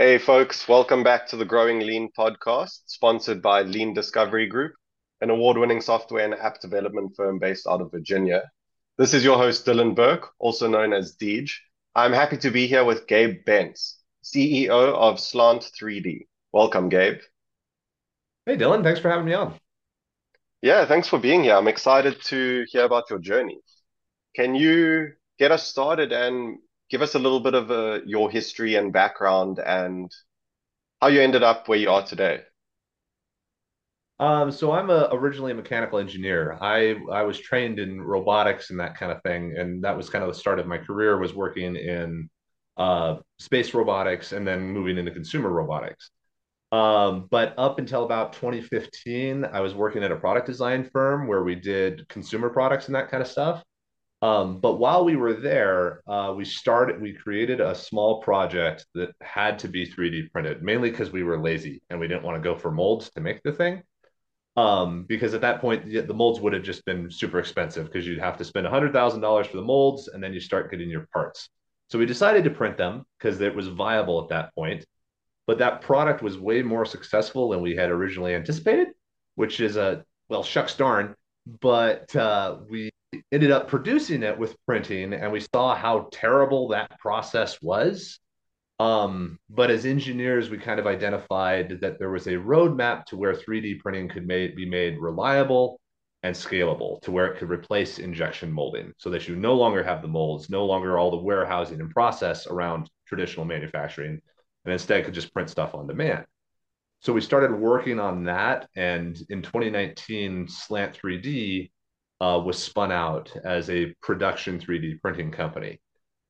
Hey, folks, welcome back to the Growing Lean podcast, sponsored by Lean Discovery Group, an award winning software and app development firm based out of Virginia. This is your host, Dylan Burke, also known as Deej. I'm happy to be here with Gabe Bentz, CEO of Slant 3D. Welcome, Gabe. Hey, Dylan, thanks for having me on. Yeah, thanks for being here. I'm excited to hear about your journey. Can you get us started and give us a little bit of uh, your history and background and how you ended up where you are today. Um, so I'm a, originally a mechanical engineer. I I was trained in robotics and that kind of thing, and that was kind of the start of my career. Was working in uh, space robotics and then moving into consumer robotics. Um, but up until about 2015, I was working at a product design firm where we did consumer products and that kind of stuff. Um, but while we were there, uh, we started, we created a small project that had to be 3D printed, mainly because we were lazy and we didn't want to go for molds to make the thing. Um, because at that point, the molds would have just been super expensive because you'd have to spend $100,000 for the molds and then you start getting your parts. So we decided to print them because it was viable at that point. But that product was way more successful than we had originally anticipated, which is a, well, shucks darn. But uh, we ended up producing it with printing and we saw how terrible that process was. Um, but as engineers, we kind of identified that there was a roadmap to where 3D printing could made, be made reliable and scalable to where it could replace injection molding so that you no longer have the molds, no longer all the warehousing and process around traditional manufacturing, and instead could just print stuff on demand. So we started working on that. And in 2019, Slant 3D uh, was spun out as a production 3D printing company.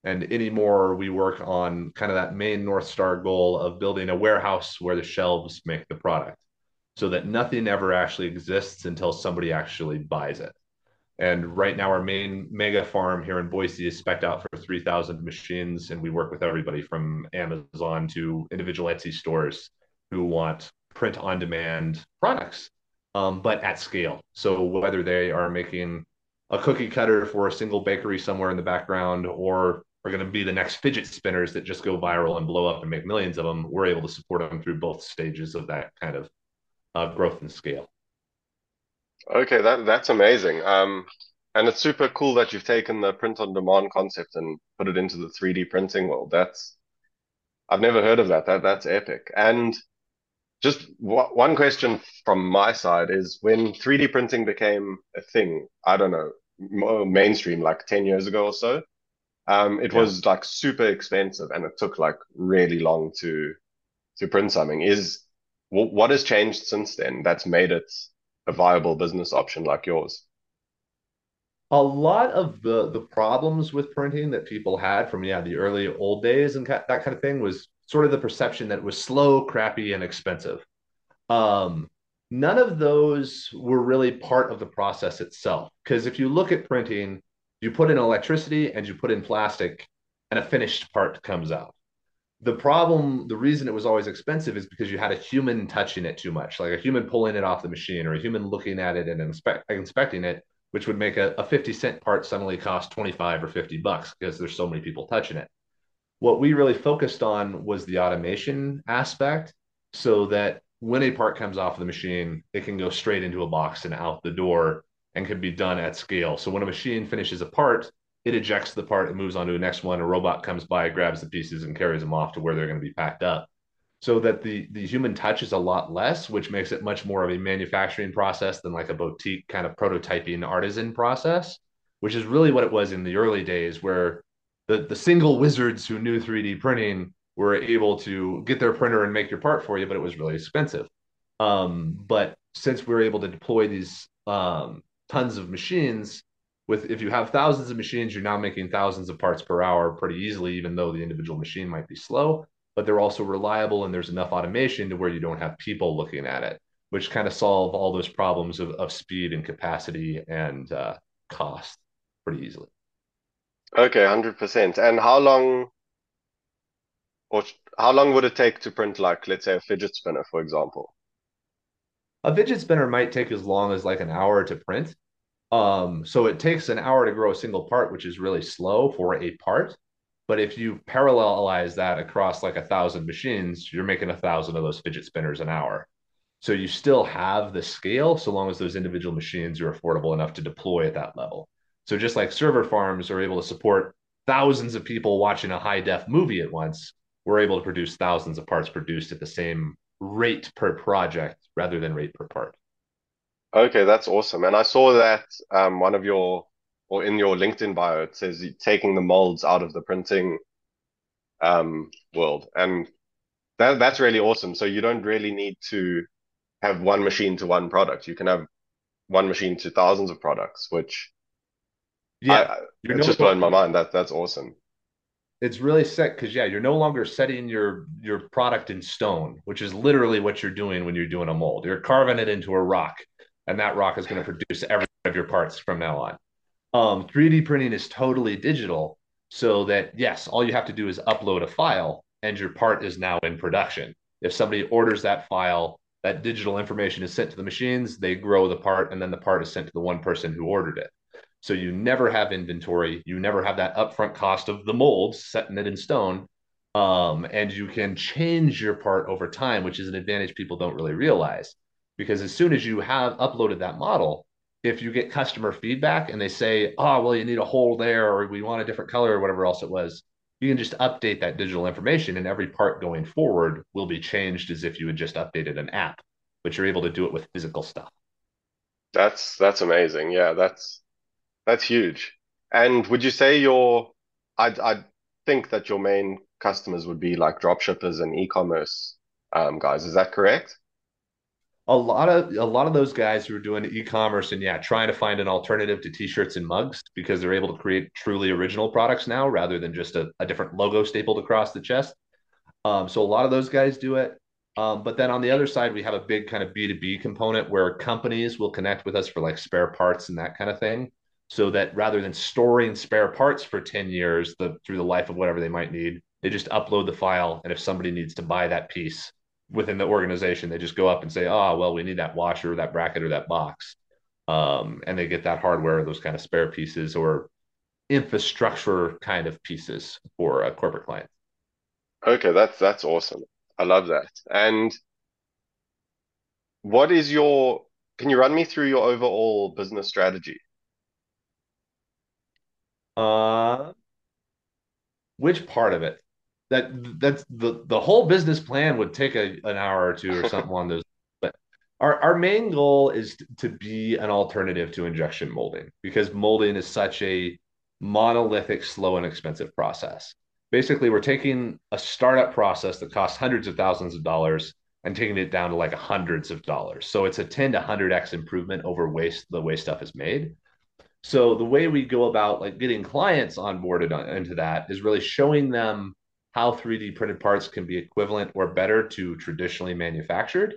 And anymore, we work on kind of that main North Star goal of building a warehouse where the shelves make the product so that nothing ever actually exists until somebody actually buys it. And right now, our main mega farm here in Boise is specced out for 3,000 machines. And we work with everybody from Amazon to individual Etsy stores who want print on demand products um, but at scale. So whether they are making a cookie cutter for a single bakery somewhere in the background or are going to be the next fidget spinners that just go viral and blow up and make millions of them, we're able to support them through both stages of that kind of uh, growth and scale. Okay, that that's amazing. Um, and it's super cool that you've taken the print on demand concept and put it into the 3D printing world. That's I've never heard of that. That that's epic. And just one question from my side is when 3D printing became a thing, I don't know, mainstream like 10 years ago or so, um, it yeah. was like super expensive and it took like really long to to print something. Is what has changed since then that's made it a viable business option like yours? A lot of the the problems with printing that people had from yeah the early old days and that kind of thing was sort of the perception that it was slow, crappy, and expensive. Um, none of those were really part of the process itself. Because if you look at printing, you put in electricity and you put in plastic, and a finished part comes out. The problem, the reason it was always expensive is because you had a human touching it too much, like a human pulling it off the machine or a human looking at it and inspect, inspecting it, which would make a, a 50 cent part suddenly cost 25 or 50 bucks because there's so many people touching it what we really focused on was the automation aspect so that when a part comes off the machine, it can go straight into a box and out the door and can be done at scale. So when a machine finishes a part, it ejects the part and moves on to the next one. A robot comes by, grabs the pieces, and carries them off to where they're going to be packed up. So that the the human touch is a lot less, which makes it much more of a manufacturing process than like a boutique kind of prototyping artisan process, which is really what it was in the early days, where the the single wizards who knew 3D printing were able to get their printer and make your part for you, but it was really expensive. Um, but since we are able to deploy these um, tons of machines, with if you have thousands of machines, you're now making thousands of parts per hour pretty easily, even though the individual machine might be slow. But they're also reliable, and there's enough automation to where you don't have people looking at it, which kind of solve all those problems of, of speed and capacity and uh, cost pretty easily. Okay, 100%. And how long or how long would it take to print like let's say a fidget spinner, for example? A fidget spinner might take as long as like an hour to print. Um, so it takes an hour to grow a single part, which is really slow for a part. But if you parallelize that across like a thousand machines, you're making a thousand of those fidget spinners an hour. So you still have the scale so long as those individual machines are affordable enough to deploy at that level. So just like server farms are able to support thousands of people watching a high def movie at once, we're able to produce thousands of parts produced at the same rate per project rather than rate per part. Okay, that's awesome. And I saw that um, one of your, or in your LinkedIn bio, it says taking the molds out of the printing um, world. And that that's really awesome. So you don't really need to have one machine to one product. You can have one machine to thousands of products, which Yeah, I, you're it's no just blown my mind. That that's awesome. it's really sick because yeah, you're no longer setting your your product in stone, which is literally what you're doing when you're doing a mold. You're carving it into a rock, and that rock is going to produce every of your parts from now on. Um, 3D printing is totally digital, so that yes, all you have to do is upload a file, and your part is now in production. If somebody orders that file, that digital information is sent to the machines, they grow the part, and then the part is sent to the one person who ordered it. So you never have inventory. You never have that upfront cost of the molds, setting it in stone. Um, and you can change your part over time, which is an advantage people don't really realize. Because as soon as you have uploaded that model, if you get customer feedback and they say, oh, well, you need a hole there, or we want a different color, or whatever else it was, you can just update that digital information, and every part going forward will be changed as if you had just updated an app, but you're able to do it with physical stuff. That's that's amazing. Yeah, that's that's huge. And would you say your, I'd I'd think that your main customers would be like drop shippers and e-commerce um, guys. Is that correct? a lot of a lot of those guys who are doing e-commerce and yeah trying to find an alternative to t-shirts and mugs because they're able to create truly original products now rather than just a, a different logo stapled across the chest um, so a lot of those guys do it um, but then on the other side we have a big kind of b2b component where companies will connect with us for like spare parts and that kind of thing so that rather than storing spare parts for 10 years the, through the life of whatever they might need they just upload the file and if somebody needs to buy that piece within the organization. They just go up and say, oh, well, we need that washer, that bracket, or that box. Um, and they get that hardware, those kind of spare pieces or infrastructure kind of pieces for a corporate client. Okay, that's that's awesome. I love that. And what is your, can you run me through your overall business strategy? Uh, which part of it? That that's the the whole business plan would take a, an hour or two or something on those. But our our main goal is to be an alternative to injection molding because molding is such a monolithic, slow, and expensive process. Basically, we're taking a startup process that costs hundreds of thousands of dollars and taking it down to like hundreds of dollars. So it's a 10 to 100x improvement over waste the way stuff is made. So the way we go about like getting clients onboarded on, into that is really showing them how 3D printed parts can be equivalent or better to traditionally manufactured.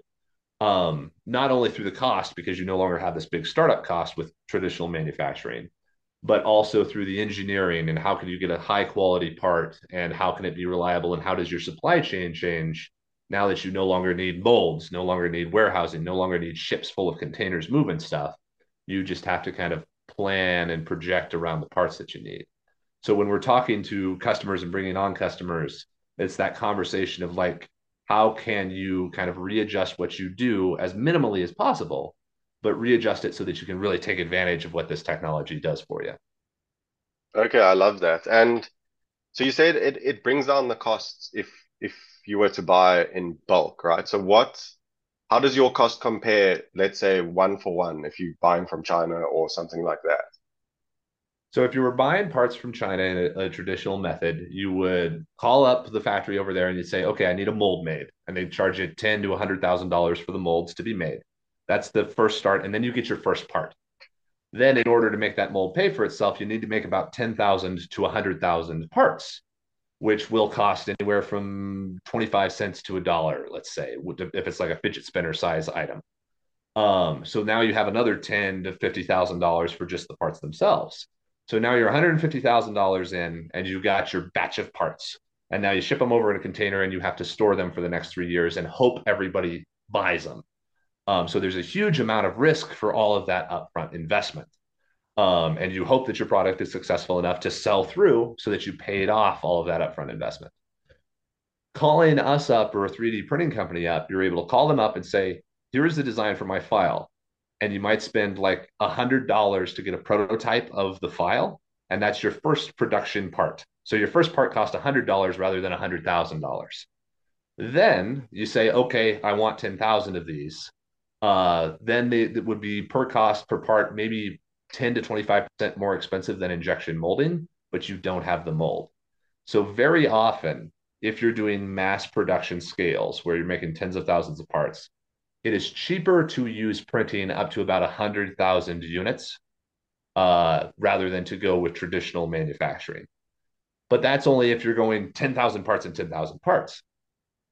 Um, not only through the cost, because you no longer have this big startup cost with traditional manufacturing, but also through the engineering and how can you get a high quality part and how can it be reliable and how does your supply chain change now that you no longer need molds, no longer need warehousing, no longer need ships full of containers moving stuff. You just have to kind of plan and project around the parts that you need. So when we're talking to customers and bringing on customers, it's that conversation of like, how can you kind of readjust what you do as minimally as possible, but readjust it so that you can really take advantage of what this technology does for you. Okay, I love that. And so you said it it brings down the costs if if you were to buy in bulk, right? So what, how does your cost compare, let's say one for one, if you're buying from China or something like that? So if you were buying parts from China in a, a, traditional method, you would call up the factory over there and you'd say, "Okay, I need a mold made," and they'd charge you ten to hundred thousand dollars for the molds to be made. That's the first start, and then you get your first part. Then, in order to make that mold pay for itself, you need to make about ten thousand to hundred thousand parts, which will cost anywhere from twenty five cents to a dollar, let's say, if it's like a fidget spinner size item. Um, so now you have another ten to fifty thousand dollars for just the parts themselves so now you're $150,000 in and you got your batch of parts. And now you ship them over in a container and you have to store them for the next three years and hope everybody buys them. Um, so there's a huge amount of risk for all of that upfront investment. Um, and you hope that your product is successful enough to sell through so that you paid off all of that upfront investment. Calling us up or a 3D printing company up, you're able to call them up and say, here is the design for my file. And you might spend like a hundred dollars to get a prototype of the file. And that's your first production part. So your first part cost a hundred dollars rather than a hundred thousand dollars. Then you say, okay, I want 10,000 of these. Uh, then it would be per cost per part, maybe 10 to 25% more expensive than injection molding, but you don't have the mold. So very often, if you're doing mass production scales where you're making tens of thousands of parts, it is cheaper to use printing up to about 100,000 units uh, rather than to go with traditional manufacturing. But that's only if you're going 10,000 parts and 10,000 parts.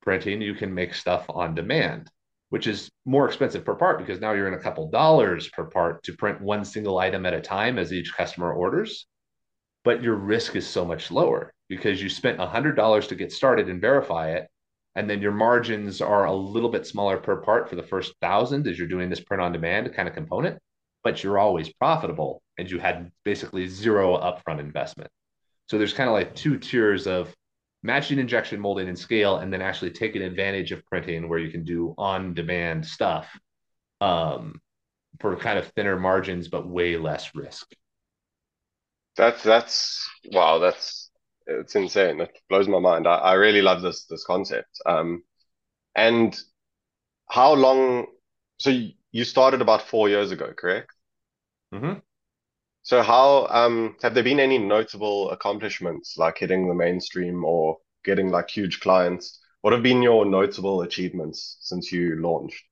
Printing, you can make stuff on demand, which is more expensive per part because now you're in a couple dollars per part to print one single item at a time as each customer orders. But your risk is so much lower because you spent $100 to get started and verify it and then your margins are a little bit smaller per part for the first thousand as you're doing this print on demand kind of component, but you're always profitable and you had basically zero upfront investment. So there's kind of like two tiers of matching injection molding and scale, and then actually taking advantage of printing where you can do on demand stuff um, for kind of thinner margins, but way less risk. That's that's wow, that's it's insane. It blows my mind. I, I really love this this concept. Um, and how long? So you started about four years ago, correct? Mm-hmm. So how um have there been any notable accomplishments like hitting the mainstream or getting like huge clients? What have been your notable achievements since you launched?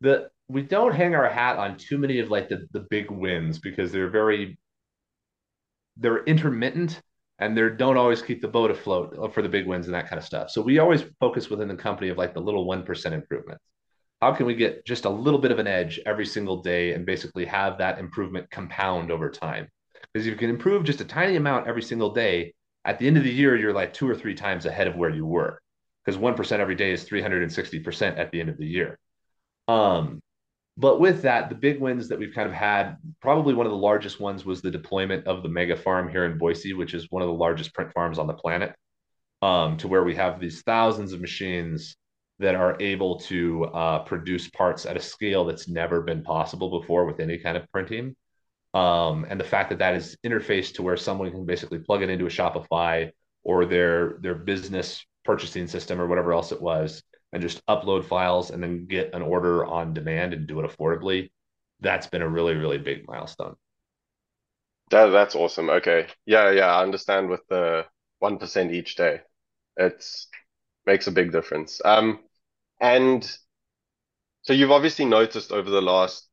The we don't hang our hat on too many of like the the big wins because they're very they're intermittent and they don't always keep the boat afloat for the big wins and that kind of stuff. So we always focus within the company of like the little 1% improvements. How can we get just a little bit of an edge every single day and basically have that improvement compound over time? Because if you can improve just a tiny amount every single day, at the end of the year, you're like two or three times ahead of where you were. Because 1% every day is 360% at the end of the year. Um, but with that, the big wins that we've kind of had, probably one of the largest ones was the deployment of the mega farm here in Boise, which is one of the largest print farms on the planet, um, to where we have these thousands of machines that are able to uh, produce parts at a scale that's never been possible before with any kind of printing. Um, and the fact that that is interfaced to where someone can basically plug it into a Shopify or their their business purchasing system or whatever else it was and just upload files and then get an order on demand and do it affordably. That's been a really, really big milestone. That that's awesome. Okay. Yeah, yeah, I understand with the 1% each day. It's makes a big difference. Um, and so you've obviously noticed over the last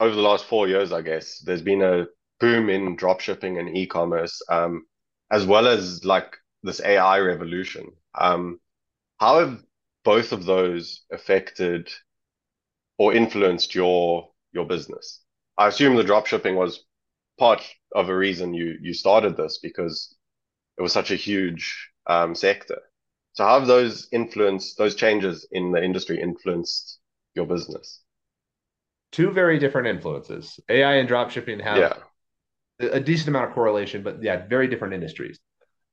over the last four years, I guess, there's been a boom in drop shipping and e-commerce, um, as well as like this AI revolution. Um, how have both of those affected or influenced your your business? I assume the drop shipping was part of a reason you you started this because it was such a huge um, sector. So how have those influenced those changes in the industry influenced your business? Two very different influences. AI and dropshipping have Yeah. a decent amount of correlation, but yeah, very different industries.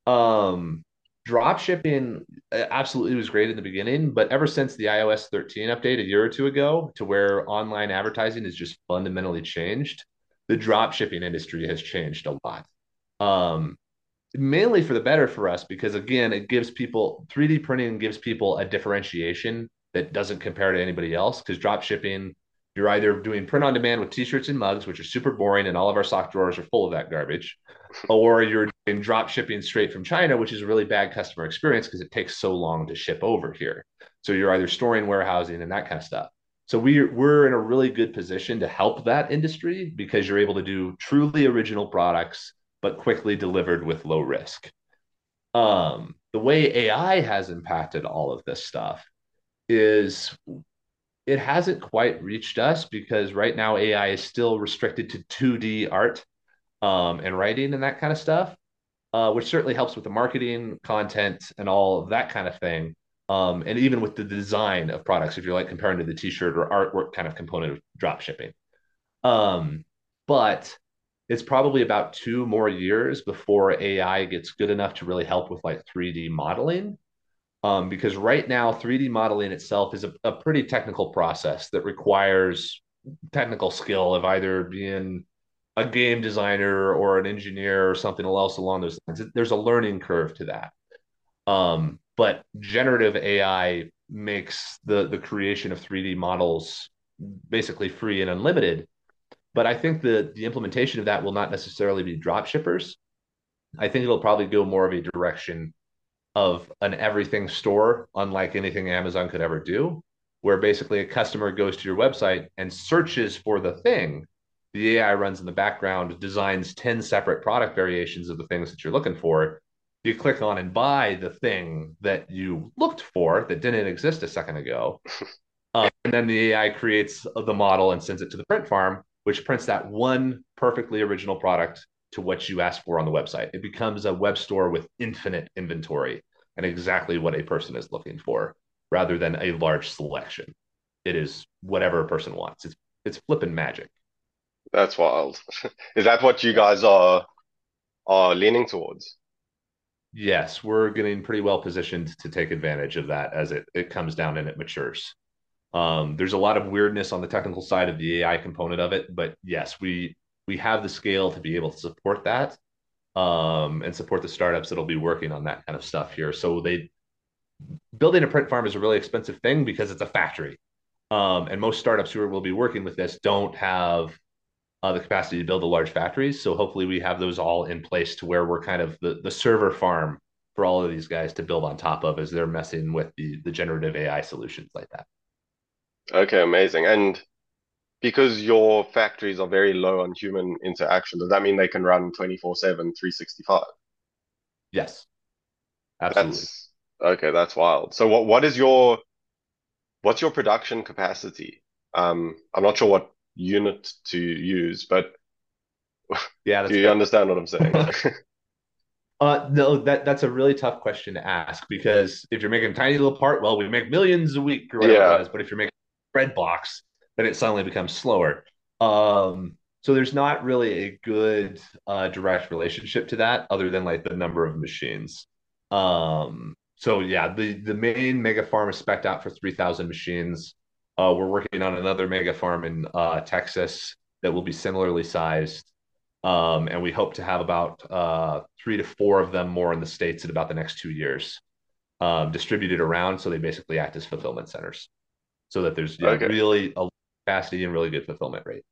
Um, drop shipping uh, absolutely was great in the beginning, but ever since the iOS 13 update a year or two ago, to where online advertising has just fundamentally changed, the dropshipping industry has changed a lot. Um, mainly for the better for us because again, it gives people 3D printing gives people a differentiation that doesn't compare to anybody else because drop shipping you're either doing print on demand with t-shirts and mugs, which are super boring, and all of our sock drawers are full of that garbage, or you're doing drop shipping straight from China, which is a really bad customer experience because it takes so long to ship over here. So you're either storing, warehousing, and that kind of stuff. So we we're in a really good position to help that industry because you're able to do truly original products, but quickly delivered with low risk. Um, the way AI has impacted all of this stuff is it hasn't quite reached us because right now AI is still restricted to 2D art um, and writing and that kind of stuff, uh, which certainly helps with the marketing, content, and all of that kind of thing. Um, and even with the design of products, if you're like comparing to the t-shirt or artwork kind of component of drop shipping. Um, but it's probably about two more years before AI gets good enough to really help with like 3D modeling. Um, because right now, 3D modeling itself is a, a pretty technical process that requires technical skill of either being a game designer or an engineer or something else along those lines. There's a learning curve to that. Um, but generative AI makes the the creation of 3D models basically free and unlimited. But I think the the implementation of that will not necessarily be drop shippers. I think it'll probably go more of a direction of an everything store, unlike anything Amazon could ever do, where basically a customer goes to your website and searches for the thing. The AI runs in the background, designs 10 separate product variations of the things that you're looking for. You click on and buy the thing that you looked for that didn't exist a second ago. Um, and then the AI creates the model and sends it to the print farm, which prints that one perfectly original product to what you asked for on the website. It becomes a web store with infinite inventory and exactly what a person is looking for rather than a large selection. It is whatever a person wants. It's it's flipping magic. That's wild. Is that what you guys are are leaning towards? Yes, we're getting pretty well positioned to take advantage of that as it, it comes down and it matures. Um, there's a lot of weirdness on the technical side of the AI component of it, but yes, we we have the scale to be able to support that um, and support the startups that'll be working on that kind of stuff here. So they building a print farm is a really expensive thing because it's a factory, um, and most startups who will be working with this don't have uh, the capacity to build the large factories. So hopefully we have those all in place to where we're kind of the the server farm for all of these guys to build on top of as they're messing with the the generative AI solutions like that. Okay, amazing. And because your factories are very low on human interaction, does that mean they can run 24/7, 365? Yes, absolutely. That's okay, that's wild. So what what is your what's your production capacity? Um, I'm not sure what unit to use, but Yeah, do you understand what I'm saying? Uh, no, that that's a really tough question to ask because if you're making a tiny little part, well, we make millions a week or whatever it Yeah. was. But if you're making bread box, then it suddenly becomes slower. Um, so there's not really a good uh, direct relationship to that other than like the number of machines. Um, so yeah, the the main mega farm is spec'd out for 3,000 machines. Uh, we're working on another mega farm in uh, Texas that will be similarly sized. Um, and we hope to have about uh, three to four of them more in the States in about the next two years, um, distributed around. So they basically act as fulfillment centers so that there's Okay. really a capacity and really good fulfillment rate.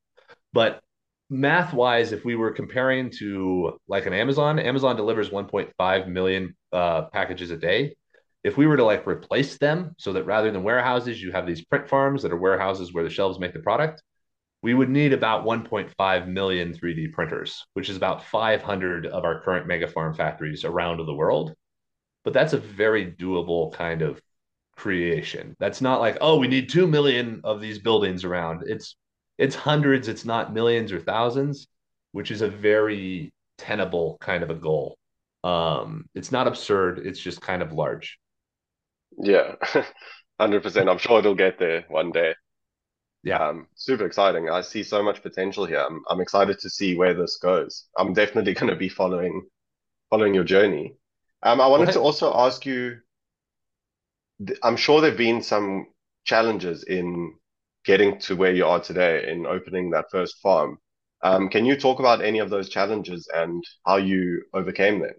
But math wise, if we were comparing to like an Amazon, Amazon delivers 1.5 million uh, packages a day. If we were to like replace them so that rather than warehouses, you have these print farms that are warehouses where the shelves make the product, we would need about 1.5 million 3D printers, which is about 500 of our current mega farm factories around the world. But that's a very doable kind of creation. That's not like, oh, we need 2 million of these buildings around. It's it's hundreds, it's not millions or thousands, which is a very tenable kind of a goal. Um, it's not absurd, it's just kind of large. Yeah. 100%. I'm sure it'll get there one day. Yeah. Um, super exciting. I see so much potential here. I'm I'm excited to see where this goes. I'm definitely going to be following following your journey. Um, I wanted to also ask you, I'm sure there've been some challenges in getting to where you are today in opening that first farm. Um, can you talk about any of those challenges and how you overcame them?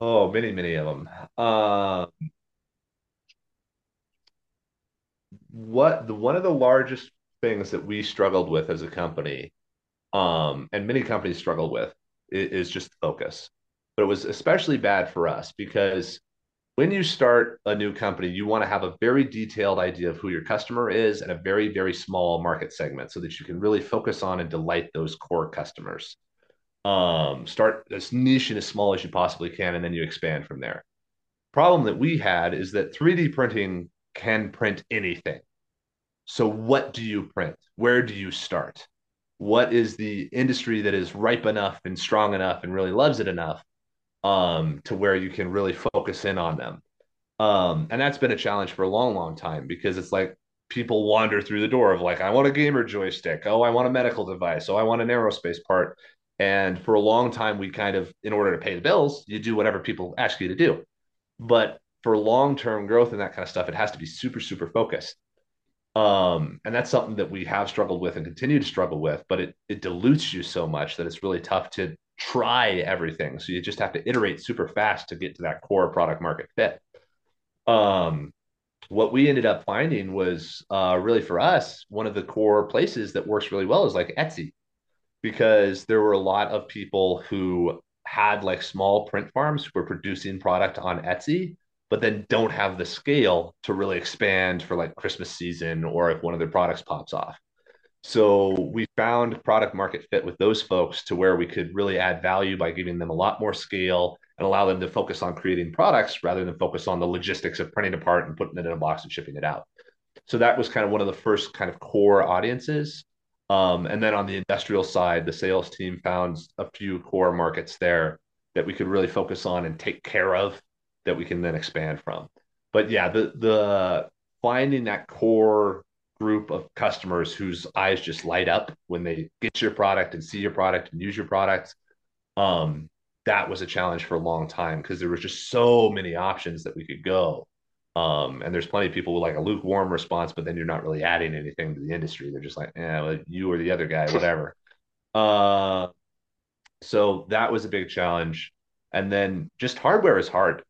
oh, many, many of them. Uh, what the one of the largest things that we struggled with as a company, um, and many companies struggle with, is, is just focus. But it was especially bad for us because when you start a new company, you want to have a very detailed idea of who your customer is and a very, very small market segment so that you can really focus on and delight those core customers. Um, start as niche and as small as you possibly can, and then you expand from there. Problem that we had is that 3D printing can print anything. So, what do you print? Where do you start? What is the industry that is ripe enough and strong enough and really loves it enough um, to where you can really focus in on them? Um, and that's been a challenge for a long, long time because it's like people wander through the door of like, I want a gamer joystick. Oh, I want a medical device. Oh, I want an aerospace part. And for a long time, we kind of, in order to pay the bills, you do whatever people ask you to do. But for long term growth and that kind of stuff, it has to be super, super focused. Um, and that's something that we have struggled with and continue to struggle with, but it it dilutes you so much that it's really tough to try everything. So you just have to iterate super fast to get to that core product market fit. Um, what we ended up finding was uh, really for us one of the core places that works really well is like Etsy, because there were a lot of people who had like small print farms who were producing product on Etsy but then don't have the scale to really expand for like Christmas season or if one of their products pops off. So we found product market fit with those folks to where we could really add value by giving them a lot more scale and allow them to focus on creating products rather than focus on the logistics of printing a part and putting it in a box and shipping it out. So that was kind of one of the first kind of core audiences. Um, and then on the industrial side, the sales team found a few core markets there that we could really focus on and take care of that we can then expand from. But yeah, the the finding that core group of customers whose eyes just light up when they get your product and see your product and use your product um that was a challenge for a long time because there was just so many options that we could go. Um and there's plenty of people with like a lukewarm response but then you're not really adding anything to the industry. They're just like yeah well, you or the other guy whatever. Uh so that was a big challenge. And then just hardware is hard.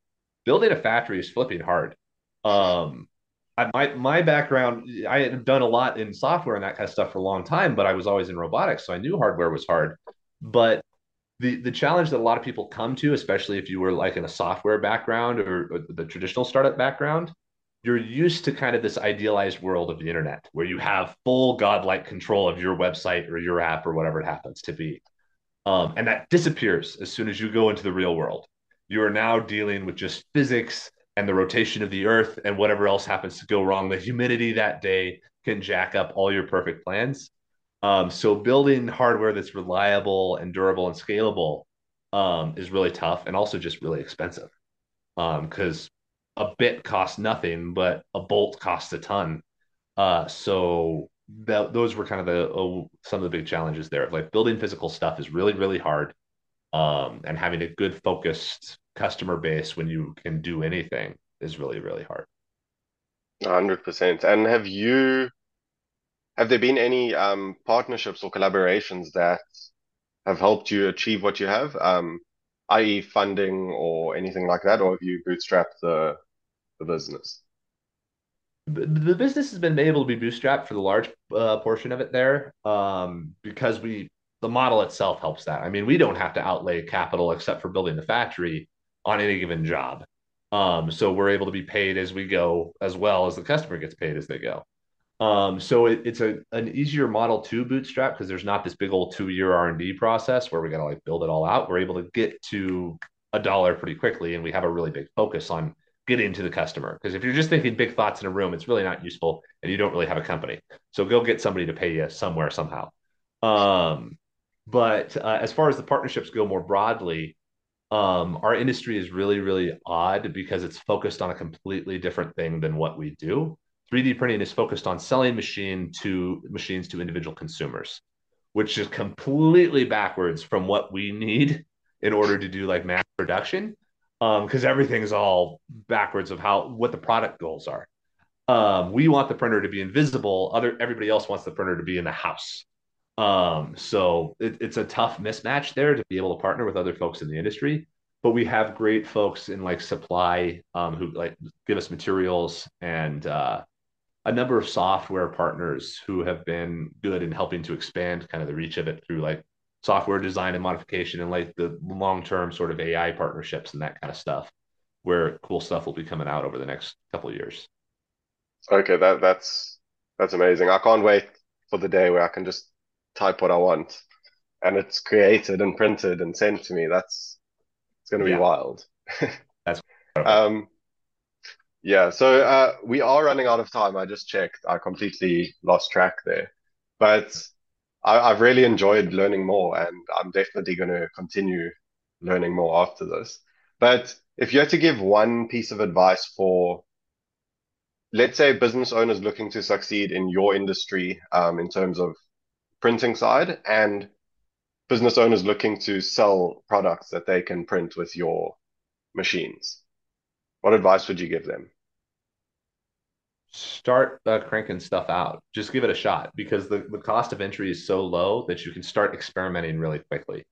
Building a factory is flipping hard. Um, I, my my background, I had done a lot in software and that kind of stuff for a long time, but I was always in robotics, so I knew hardware was hard. But the the challenge that a lot of people come to, especially if you were like in a software background or, or the traditional startup background, you're used to kind of this idealized world of the internet where you have full godlike control of your website or your app or whatever it happens to be. Um, and that disappears as soon as you go into the real world you are now dealing with just physics and the rotation of the earth and whatever else happens to go wrong. The humidity that day can jack up all your perfect plans. Um, so building hardware that's reliable and durable and scalable um, is really tough and also just really expensive because um, a bit costs nothing, but a bolt costs a ton. Uh, so that, those were kind of the oh, some of the big challenges there. Like building physical stuff is really really hard, um, and having a good focused customer base when you can do anything is really really hard. 100% and have you have there been any um, partnerships or collaborations that have helped you achieve what you have um, i.e funding or anything like that or have you bootstrapped the the business? The business has been able to be bootstrapped for the large uh, portion of it there um, because we the model itself helps that. I mean, we don't have to outlay capital except for building the factory on any given job. Um, so we're able to be paid as we go, as well as the customer gets paid as they go. Um, so it, it's a an easier model to bootstrap because there's not this big old two year R and D process where we got to like build it all out. We're able to get to a dollar pretty quickly, and we have a really big focus on getting to the customer. Because if you're just thinking big thoughts in a room, it's really not useful, and you don't really have a company. So go get somebody to pay you somewhere somehow. Um, but uh, as far as the partnerships go more broadly, um, our industry is really, really odd because it's focused on a completely different thing than what we do. 3D printing is focused on selling machine to machines to individual consumers, which is completely backwards from what we need in order to do like mass production. Because um, everything's all backwards of how what the product goals are. Um, we want the printer to be invisible. Other everybody else wants the printer to be in the house. Um, so it, it's a tough mismatch there to be able to partner with other folks in the industry. But we have great folks in like supply um, who like give us materials and uh, a number of software partners who have been good in helping to expand kind of the reach of it through like software design and modification and like the long term sort of AI partnerships and that kind of stuff, where cool stuff will be coming out over the next couple years. Okay, that that's that's amazing. I can't wait for the day where I can just type what I want, and it's created and printed and sent to me. That's it's going to yeah. be wild. That's um, yeah. So uh, we are running out of time. I just checked. I completely lost track there, but I, I've really enjoyed learning more, and I'm definitely going to continue learning more after this. But if you had to give one piece of advice for let's say business owners looking to succeed in your industry um, in terms of printing side and business owners looking to sell products that they can print with your machines. What advice would you give them? Start uh, cranking stuff out. Just give it a shot because the, the cost of entry is so low that you can start experimenting really quickly.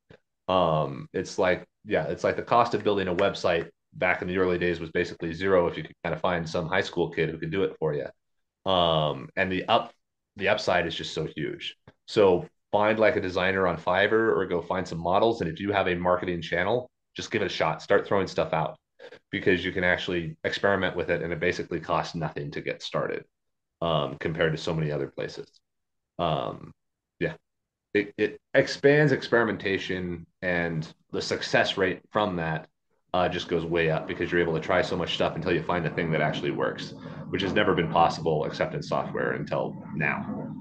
Um, it's like, yeah, it's like the cost of building a website back in the early days was basically zero if you could kind of find some high school kid who could do it for you. Um, and the up the upside is just so huge. So find like a designer on Fiverr or go find some models. And if you have a marketing channel, just give it a shot. Start throwing stuff out because you can actually experiment with it and it basically costs nothing to get started um, compared to so many other places. Um, yeah, it, it expands experimentation and the success rate from that uh, just goes way up because you're able to try so much stuff until you find the thing that actually works, which has never been possible except in software until now.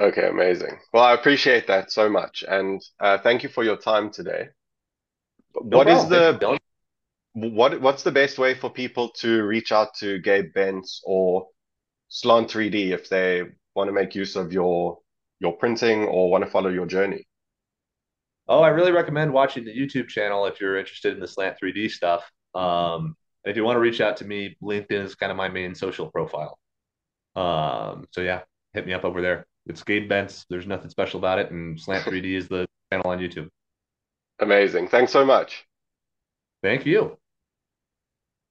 Okay, amazing. Well, I appreciate that so much, and uh, thank you for your time today. No What is problem. the what what's the best way for people to reach out to Gabe Bentz or Slant 3D if they want to make use of your your printing or want to follow your journey? Oh, I really recommend watching the YouTube channel if you're interested in the Slant 3D stuff. Um, if you want to reach out to me, LinkedIn is kind of my main social profile. Um, so yeah, hit me up over there. It's Gabe Bentz. There's nothing special about it, and Slant 3D is the channel on YouTube. Amazing. Thanks so much. Thank you.